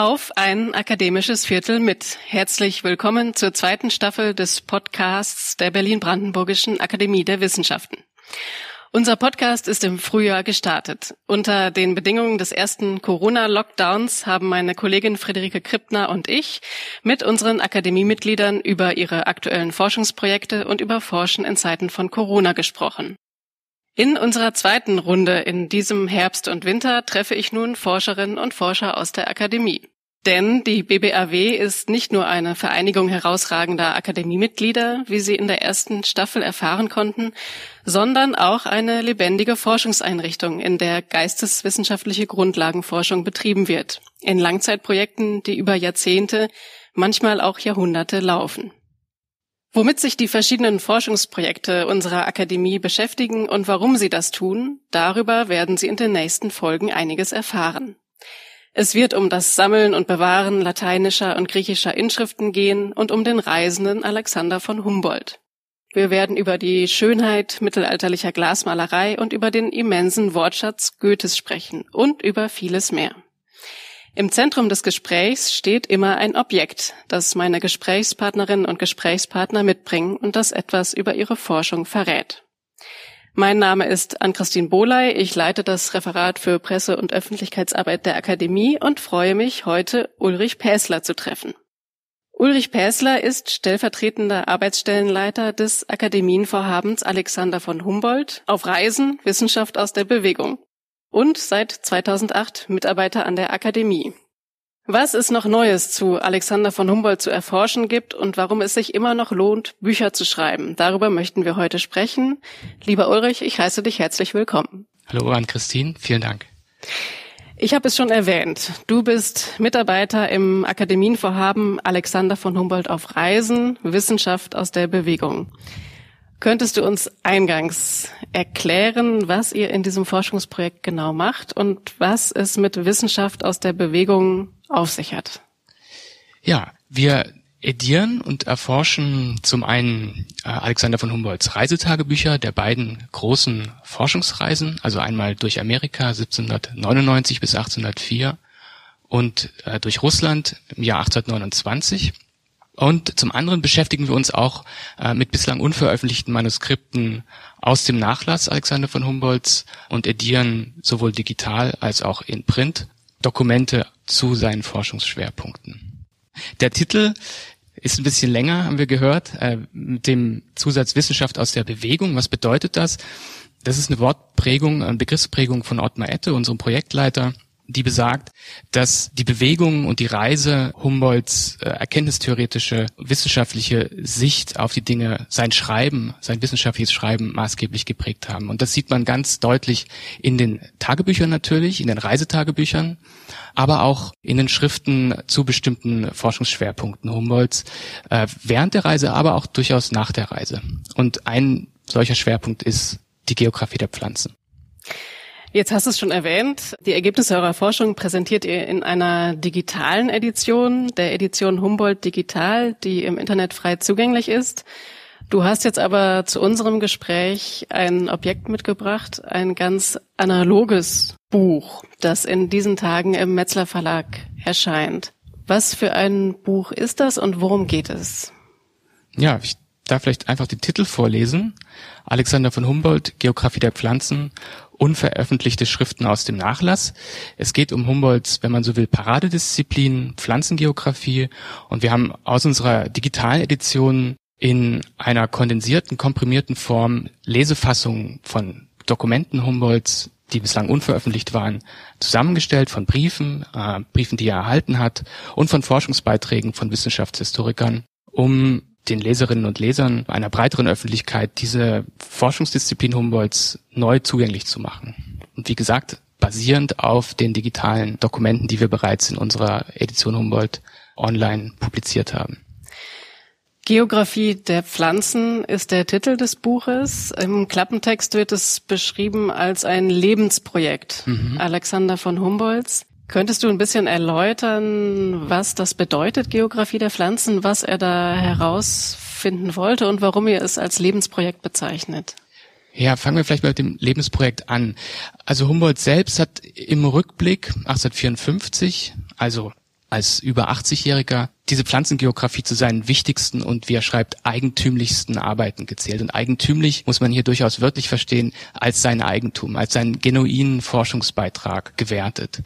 Auf ein akademisches Viertel mit. Herzlich willkommen zur zweiten Staffel des Podcasts der Berlin-Brandenburgischen Akademie der Wissenschaften. Unser Podcast ist im Frühjahr gestartet. Unter den Bedingungen des ersten Corona-Lockdowns haben meine Kollegin Friederike Krippner und ich mit unseren Akademiemitgliedern über ihre aktuellen Forschungsprojekte und über Forschen in Zeiten von Corona gesprochen. In unserer zweiten Runde in diesem Herbst und Winter treffe ich nun Forscherinnen und Forscher aus der Akademie. Denn die BBAW ist nicht nur eine Vereinigung herausragender Akademiemitglieder, wie Sie in der ersten Staffel erfahren konnten, sondern auch eine lebendige Forschungseinrichtung, in der geisteswissenschaftliche Grundlagenforschung betrieben wird, in Langzeitprojekten, die über Jahrzehnte, manchmal auch Jahrhunderte laufen. Womit sich die verschiedenen Forschungsprojekte unserer Akademie beschäftigen und warum sie das tun, darüber werden Sie in den nächsten Folgen einiges erfahren. Es wird um das Sammeln und Bewahren lateinischer und griechischer Inschriften gehen und um den Reisenden Alexander von Humboldt. Wir werden über die Schönheit mittelalterlicher Glasmalerei und über den immensen Wortschatz Goethes sprechen und über vieles mehr. Im Zentrum des Gesprächs steht immer ein Objekt, das meine Gesprächspartnerinnen und Gesprächspartner mitbringen und das etwas über ihre Forschung verrät. Mein Name ist Ann-Christine Bohley. Ich leite das Referat für Presse- und Öffentlichkeitsarbeit der Akademie und freue mich, heute Ulrich Päsler zu treffen. Ulrich Päsler ist stellvertretender Arbeitsstellenleiter des Akademienvorhabens Alexander von Humboldt auf Reisen Wissenschaft aus der Bewegung und seit 2008 Mitarbeiter an der Akademie. Was es noch Neues zu Alexander von Humboldt zu erforschen gibt und warum es sich immer noch lohnt, Bücher zu schreiben, darüber möchten wir heute sprechen. Lieber Ulrich, ich heiße dich herzlich willkommen. Hallo an Christine, vielen Dank. Ich habe es schon erwähnt. Du bist Mitarbeiter im Akademienvorhaben Alexander von Humboldt auf Reisen, Wissenschaft aus der Bewegung. Könntest du uns eingangs erklären, was ihr in diesem Forschungsprojekt genau macht und was es mit Wissenschaft aus der Bewegung auf sich hat? Ja, wir edieren und erforschen zum einen äh, Alexander von Humboldts Reisetagebücher der beiden großen Forschungsreisen, also einmal durch Amerika 1799 bis 1804 und äh, durch Russland im Jahr 1829 und zum anderen beschäftigen wir uns auch äh, mit bislang unveröffentlichten Manuskripten aus dem Nachlass Alexander von Humboldts und edieren sowohl digital als auch in Print Dokumente zu seinen Forschungsschwerpunkten. Der Titel ist ein bisschen länger, haben wir gehört, äh, mit dem Zusatz Wissenschaft aus der Bewegung. Was bedeutet das? Das ist eine Wortprägung, eine Begriffsprägung von Ottmar Ette, unserem Projektleiter die besagt, dass die Bewegung und die Reise Humboldts äh, erkenntnistheoretische wissenschaftliche Sicht auf die Dinge, sein Schreiben, sein wissenschaftliches Schreiben maßgeblich geprägt haben. Und das sieht man ganz deutlich in den Tagebüchern natürlich, in den Reisetagebüchern, aber auch in den Schriften zu bestimmten Forschungsschwerpunkten Humboldts äh, während der Reise, aber auch durchaus nach der Reise. Und ein solcher Schwerpunkt ist die Geografie der Pflanzen. Jetzt hast du es schon erwähnt. Die Ergebnisse eurer Forschung präsentiert ihr in einer digitalen Edition, der Edition Humboldt Digital, die im Internet frei zugänglich ist. Du hast jetzt aber zu unserem Gespräch ein Objekt mitgebracht, ein ganz analoges Buch, das in diesen Tagen im Metzler Verlag erscheint. Was für ein Buch ist das und worum geht es? Ja, ich darf vielleicht einfach den Titel vorlesen. Alexander von Humboldt, Geografie der Pflanzen unveröffentlichte Schriften aus dem Nachlass. Es geht um Humboldts, wenn man so will, Paradedisziplin, Pflanzengeografie. Und wir haben aus unserer digitalen Edition in einer kondensierten, komprimierten Form Lesefassungen von Dokumenten Humboldts, die bislang unveröffentlicht waren, zusammengestellt von Briefen, äh, Briefen, die er erhalten hat und von Forschungsbeiträgen von Wissenschaftshistorikern, um den Leserinnen und Lesern einer breiteren Öffentlichkeit diese Forschungsdisziplin Humboldts neu zugänglich zu machen. Und wie gesagt, basierend auf den digitalen Dokumenten, die wir bereits in unserer Edition Humboldt online publiziert haben. Geografie der Pflanzen ist der Titel des Buches. Im Klappentext wird es beschrieben als ein Lebensprojekt mhm. Alexander von Humboldts. Könntest du ein bisschen erläutern, was das bedeutet, Geografie der Pflanzen, was er da herausfinden wollte und warum ihr es als Lebensprojekt bezeichnet? Ja, fangen wir vielleicht mal mit dem Lebensprojekt an. Also Humboldt selbst hat im Rückblick 1854, also als über 80-Jähriger diese Pflanzengeografie zu seinen wichtigsten und, wie er schreibt, eigentümlichsten Arbeiten gezählt. Und eigentümlich muss man hier durchaus wörtlich verstehen, als sein Eigentum, als seinen genuinen Forschungsbeitrag gewertet.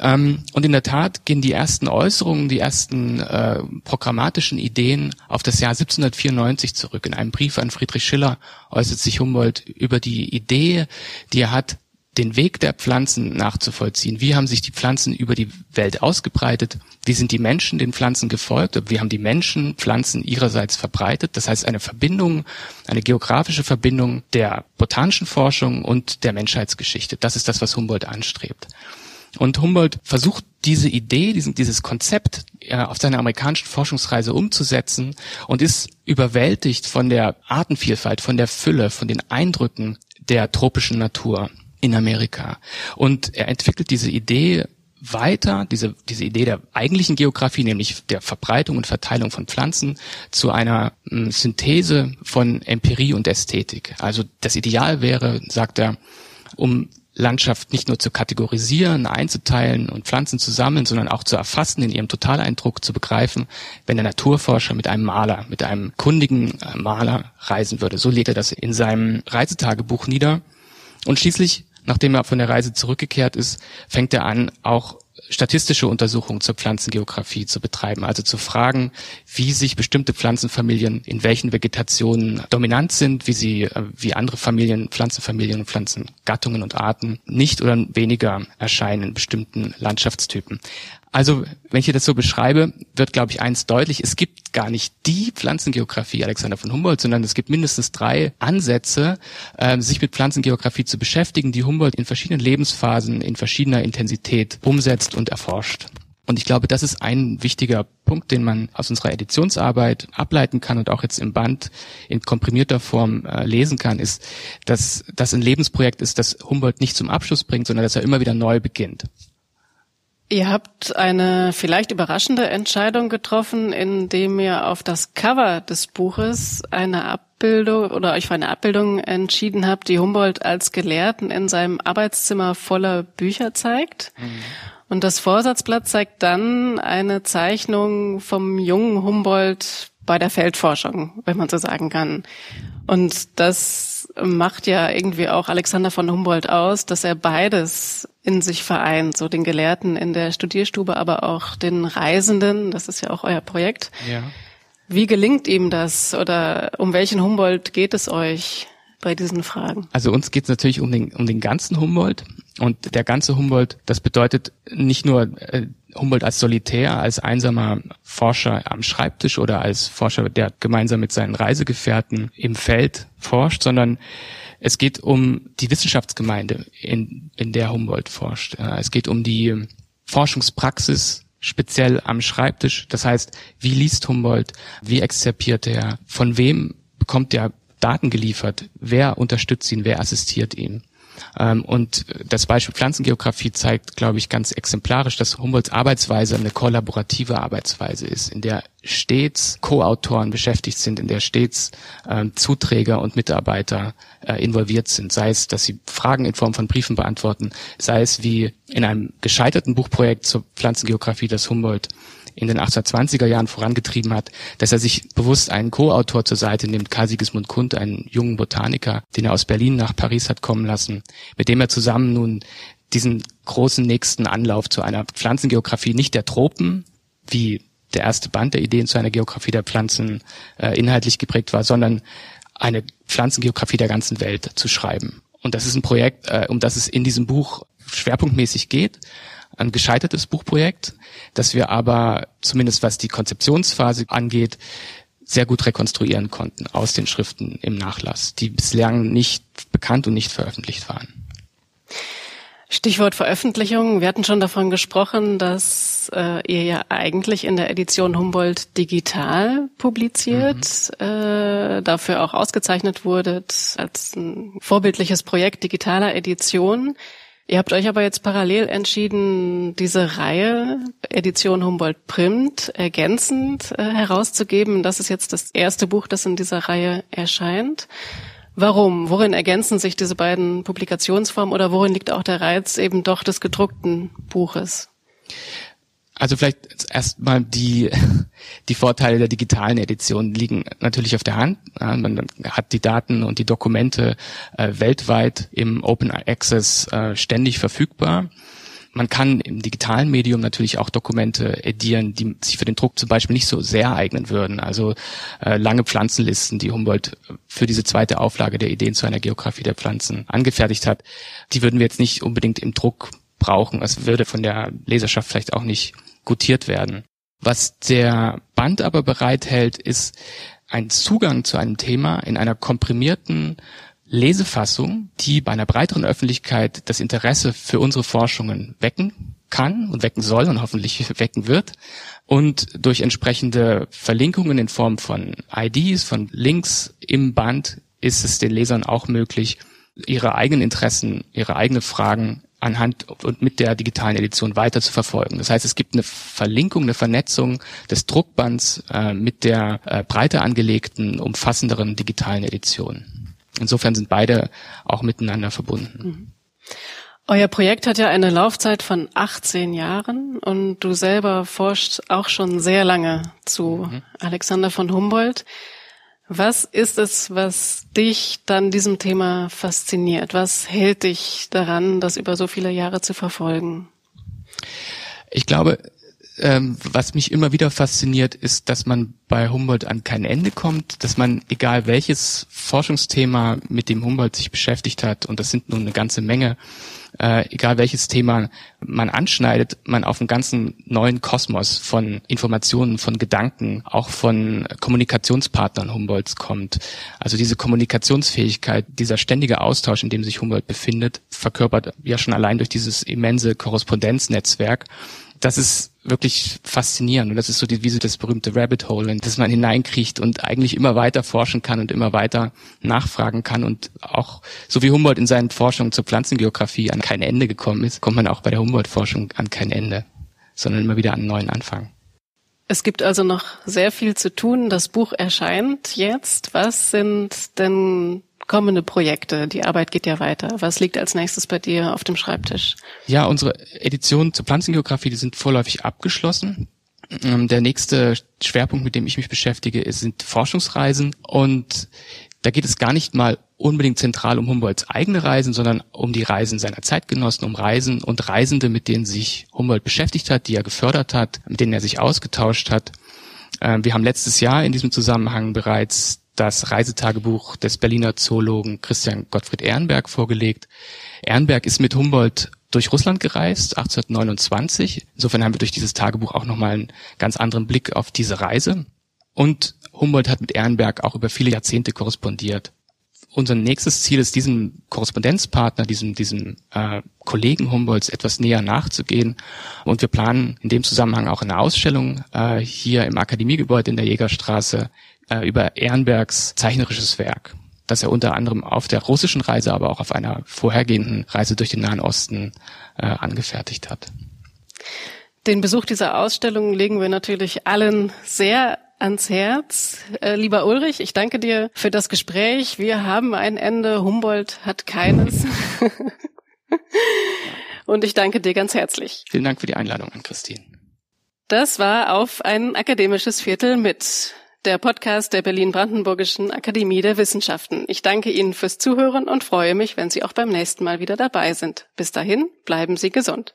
Ähm, und in der Tat gehen die ersten Äußerungen, die ersten äh, programmatischen Ideen auf das Jahr 1794 zurück. In einem Brief an Friedrich Schiller äußert sich Humboldt über die Idee, die er hat, den Weg der Pflanzen nachzuvollziehen. Wie haben sich die Pflanzen über die Welt ausgebreitet? Wie sind die Menschen den Pflanzen gefolgt? Wie haben die Menschen Pflanzen ihrerseits verbreitet? Das heißt, eine Verbindung, eine geografische Verbindung der botanischen Forschung und der Menschheitsgeschichte. Das ist das, was Humboldt anstrebt. Und Humboldt versucht diese Idee, diesen, dieses Konzept äh, auf seiner amerikanischen Forschungsreise umzusetzen und ist überwältigt von der Artenvielfalt, von der Fülle, von den Eindrücken der tropischen Natur in Amerika. Und er entwickelt diese Idee weiter, diese, diese Idee der eigentlichen Geografie, nämlich der Verbreitung und Verteilung von Pflanzen, zu einer m, hm, Synthese von Empirie und Ästhetik. Also das Ideal wäre, sagt er, um Landschaft nicht nur zu kategorisieren, einzuteilen und Pflanzen zu sammeln, sondern auch zu erfassen, in ihrem Totaleindruck zu begreifen, wenn der Naturforscher mit einem Maler, mit einem kundigen äh, Maler reisen würde. So legt er das in seinem Reisetagebuch nieder. Und schließlich, nachdem er von der Reise zurückgekehrt ist, fängt er an, auch statistische Untersuchungen zur Pflanzengeografie zu betreiben, also zu fragen, wie sich bestimmte Pflanzenfamilien in welchen Vegetationen dominant sind, wie sie, äh, wie andere Familien, Pflanzenfamilien und Pflanzengattungen und Arten nicht oder weniger erscheinen in bestimmten Landschaftstypen. Also, wenn ich das so beschreibe, wird, glaube ich, eins deutlich. Es gibt gar nicht die Pflanzengeografie Alexander von Humboldt, sondern es gibt mindestens drei Ansätze, äh, sich mit Pflanzengeografie zu beschäftigen, die Humboldt in verschiedenen Lebensphasen, in verschiedener Intensität umsetzt und erforscht. Und ich glaube, das ist ein wichtiger Punkt, den man aus unserer Editionsarbeit ableiten kann und auch jetzt im Band in komprimierter Form äh, lesen kann, ist, dass das ein Lebensprojekt ist, das Humboldt nicht zum Abschluss bringt, sondern dass er immer wieder neu beginnt. Ihr habt eine vielleicht überraschende Entscheidung getroffen, indem ihr auf das Cover des Buches eine Abbildung oder euch für eine Abbildung entschieden habt, die Humboldt als Gelehrten in seinem Arbeitszimmer voller Bücher zeigt. Mhm. Und das Vorsatzblatt zeigt dann eine Zeichnung vom jungen Humboldt bei der Feldforschung, wenn man so sagen kann. Und das macht ja irgendwie auch Alexander von Humboldt aus, dass er beides in sich vereint, so den Gelehrten in der Studierstube, aber auch den Reisenden, das ist ja auch euer Projekt. Ja. Wie gelingt ihm das oder um welchen Humboldt geht es euch bei diesen Fragen? Also uns geht es natürlich um den, um den ganzen Humboldt und der ganze Humboldt, das bedeutet nicht nur äh, Humboldt als Solitär, als einsamer Forscher am Schreibtisch oder als Forscher, der gemeinsam mit seinen Reisegefährten im Feld forscht, sondern es geht um die Wissenschaftsgemeinde, in, in der Humboldt forscht. Es geht um die Forschungspraxis speziell am Schreibtisch. Das heißt, wie liest Humboldt? Wie exzerpiert er? Von wem bekommt er Daten geliefert? Wer unterstützt ihn? Wer assistiert ihm? Ähm, und das Beispiel Pflanzengeografie zeigt, glaube ich, ganz exemplarisch, dass Humboldts Arbeitsweise eine kollaborative Arbeitsweise ist, in der stets Co-Autoren beschäftigt sind, in der stets ähm, Zuträger und Mitarbeiter äh, involviert sind, sei es, dass sie Fragen in Form von Briefen beantworten, sei es wie in einem gescheiterten Buchprojekt zur Pflanzengeografie, das Humboldt in den 1820er Jahren vorangetrieben hat, dass er sich bewusst einen Co-Autor zur Seite nimmt, Karl Sigismund Kund, einen jungen Botaniker, den er aus Berlin nach Paris hat kommen lassen, mit dem er zusammen nun diesen großen nächsten Anlauf zu einer Pflanzengeografie nicht der Tropen, wie der erste Band der Ideen zu einer Geografie der Pflanzen äh, inhaltlich geprägt war, sondern eine Pflanzengeografie der ganzen Welt zu schreiben. Und das ist ein Projekt, äh, um das es in diesem Buch schwerpunktmäßig geht ein gescheitertes Buchprojekt, das wir aber zumindest was die Konzeptionsphase angeht, sehr gut rekonstruieren konnten aus den Schriften im Nachlass, die bislang nicht bekannt und nicht veröffentlicht waren. Stichwort Veröffentlichung. Wir hatten schon davon gesprochen, dass äh, ihr ja eigentlich in der Edition Humboldt digital publiziert, mhm. äh, dafür auch ausgezeichnet wurdet als ein vorbildliches Projekt digitaler Edition. Ihr habt euch aber jetzt parallel entschieden, diese Reihe Edition Humboldt Print ergänzend äh, herauszugeben. Das ist jetzt das erste Buch, das in dieser Reihe erscheint. Warum? Worin ergänzen sich diese beiden Publikationsformen oder worin liegt auch der Reiz eben doch des gedruckten Buches? Also vielleicht erstmal die, die Vorteile der digitalen Edition liegen natürlich auf der Hand. Man hat die Daten und die Dokumente äh, weltweit im Open Access äh, ständig verfügbar. Man kann im digitalen Medium natürlich auch Dokumente edieren, die sich für den Druck zum Beispiel nicht so sehr eignen würden. Also äh, lange Pflanzenlisten, die Humboldt für diese zweite Auflage der Ideen zu einer Geografie der Pflanzen angefertigt hat, die würden wir jetzt nicht unbedingt im Druck brauchen. Das würde von der Leserschaft vielleicht auch nicht gutiert werden. Was der Band aber bereithält, ist ein Zugang zu einem Thema in einer komprimierten Lesefassung, die bei einer breiteren Öffentlichkeit das Interesse für unsere Forschungen wecken kann und wecken soll und hoffentlich wecken wird. Und durch entsprechende Verlinkungen in Form von IDs, von Links im Band ist es den Lesern auch möglich, ihre eigenen Interessen, ihre eigenen Fragen anhand und mit der digitalen Edition weiter zu verfolgen. Das heißt, es gibt eine Verlinkung, eine Vernetzung des Druckbands äh, mit der äh, breiter angelegten, umfassenderen digitalen Edition. Insofern sind beide auch miteinander verbunden. Mhm. Euer Projekt hat ja eine Laufzeit von 18 Jahren und du selber forscht auch schon sehr lange zu mhm. Alexander von Humboldt. Was ist es, was dich dann diesem Thema fasziniert? Was hält dich daran, das über so viele Jahre zu verfolgen? Ich glaube, ähm, was mich immer wieder fasziniert, ist, dass man bei Humboldt an kein Ende kommt, dass man, egal welches Forschungsthema mit dem Humboldt sich beschäftigt hat, und das sind nun eine ganze Menge, äh, egal welches Thema man anschneidet, man auf einen ganzen neuen Kosmos von Informationen, von Gedanken, auch von Kommunikationspartnern Humboldts kommt. Also diese Kommunikationsfähigkeit, dieser ständige Austausch, in dem sich Humboldt befindet, verkörpert ja schon allein durch dieses immense Korrespondenznetzwerk das ist wirklich faszinierend und das ist so die, wie so das berühmte Rabbit Hole, in das man hineinkriecht und eigentlich immer weiter forschen kann und immer weiter nachfragen kann und auch so wie Humboldt in seinen Forschungen zur Pflanzengeografie an kein Ende gekommen ist, kommt man auch bei der Humboldt-Forschung an kein Ende, sondern immer wieder an einen neuen Anfang. Es gibt also noch sehr viel zu tun. Das Buch erscheint jetzt. Was sind denn kommende Projekte? Die Arbeit geht ja weiter. Was liegt als nächstes bei dir auf dem Schreibtisch? Ja, unsere Editionen zur Pflanzengeografie, die sind vorläufig abgeschlossen. Ähm, der nächste Schwerpunkt, mit dem ich mich beschäftige, sind Forschungsreisen und da geht es gar nicht mal unbedingt zentral um Humboldts eigene Reisen, sondern um die Reisen seiner Zeitgenossen, um Reisen und Reisende, mit denen sich Humboldt beschäftigt hat, die er gefördert hat, mit denen er sich ausgetauscht hat. Ähm, wir haben letztes Jahr in diesem Zusammenhang bereits das Reisetagebuch des Berliner Zoologen Christian Gottfried Ehrenberg vorgelegt. Ehrenberg ist mit Humboldt durch Russland gereist, 1829. Insofern haben wir durch dieses Tagebuch auch nochmal einen ganz anderen Blick auf diese Reise. Und Humboldt hat mit Ehrenberg auch über viele Jahrzehnte korrespondiert. Unser nächstes Ziel ist, diesem Korrespondenzpartner, diesem, diesem äh, Kollegen Humboldts etwas näher nachzugehen. Und wir planen in dem Zusammenhang auch eine Ausstellung äh, hier im Akademiegebäude in der Jägerstraße äh, über Ehrenbergs zeichnerisches Werk, das er unter anderem auf der russischen Reise, aber auch auf einer vorhergehenden Reise durch den Nahen Osten äh, angefertigt hat. Den Besuch dieser Ausstellung legen wir natürlich allen sehr ans Herz. Äh, lieber Ulrich, ich danke dir für das Gespräch. Wir haben ein Ende, Humboldt hat keines. Und ich danke dir ganz herzlich. Vielen Dank für die Einladung an Christine. Das war auf ein akademisches Viertel mit der Podcast der Berlin-Brandenburgischen Akademie der Wissenschaften. Ich danke Ihnen fürs Zuhören und freue mich, wenn Sie auch beim nächsten Mal wieder dabei sind. Bis dahin, bleiben Sie gesund.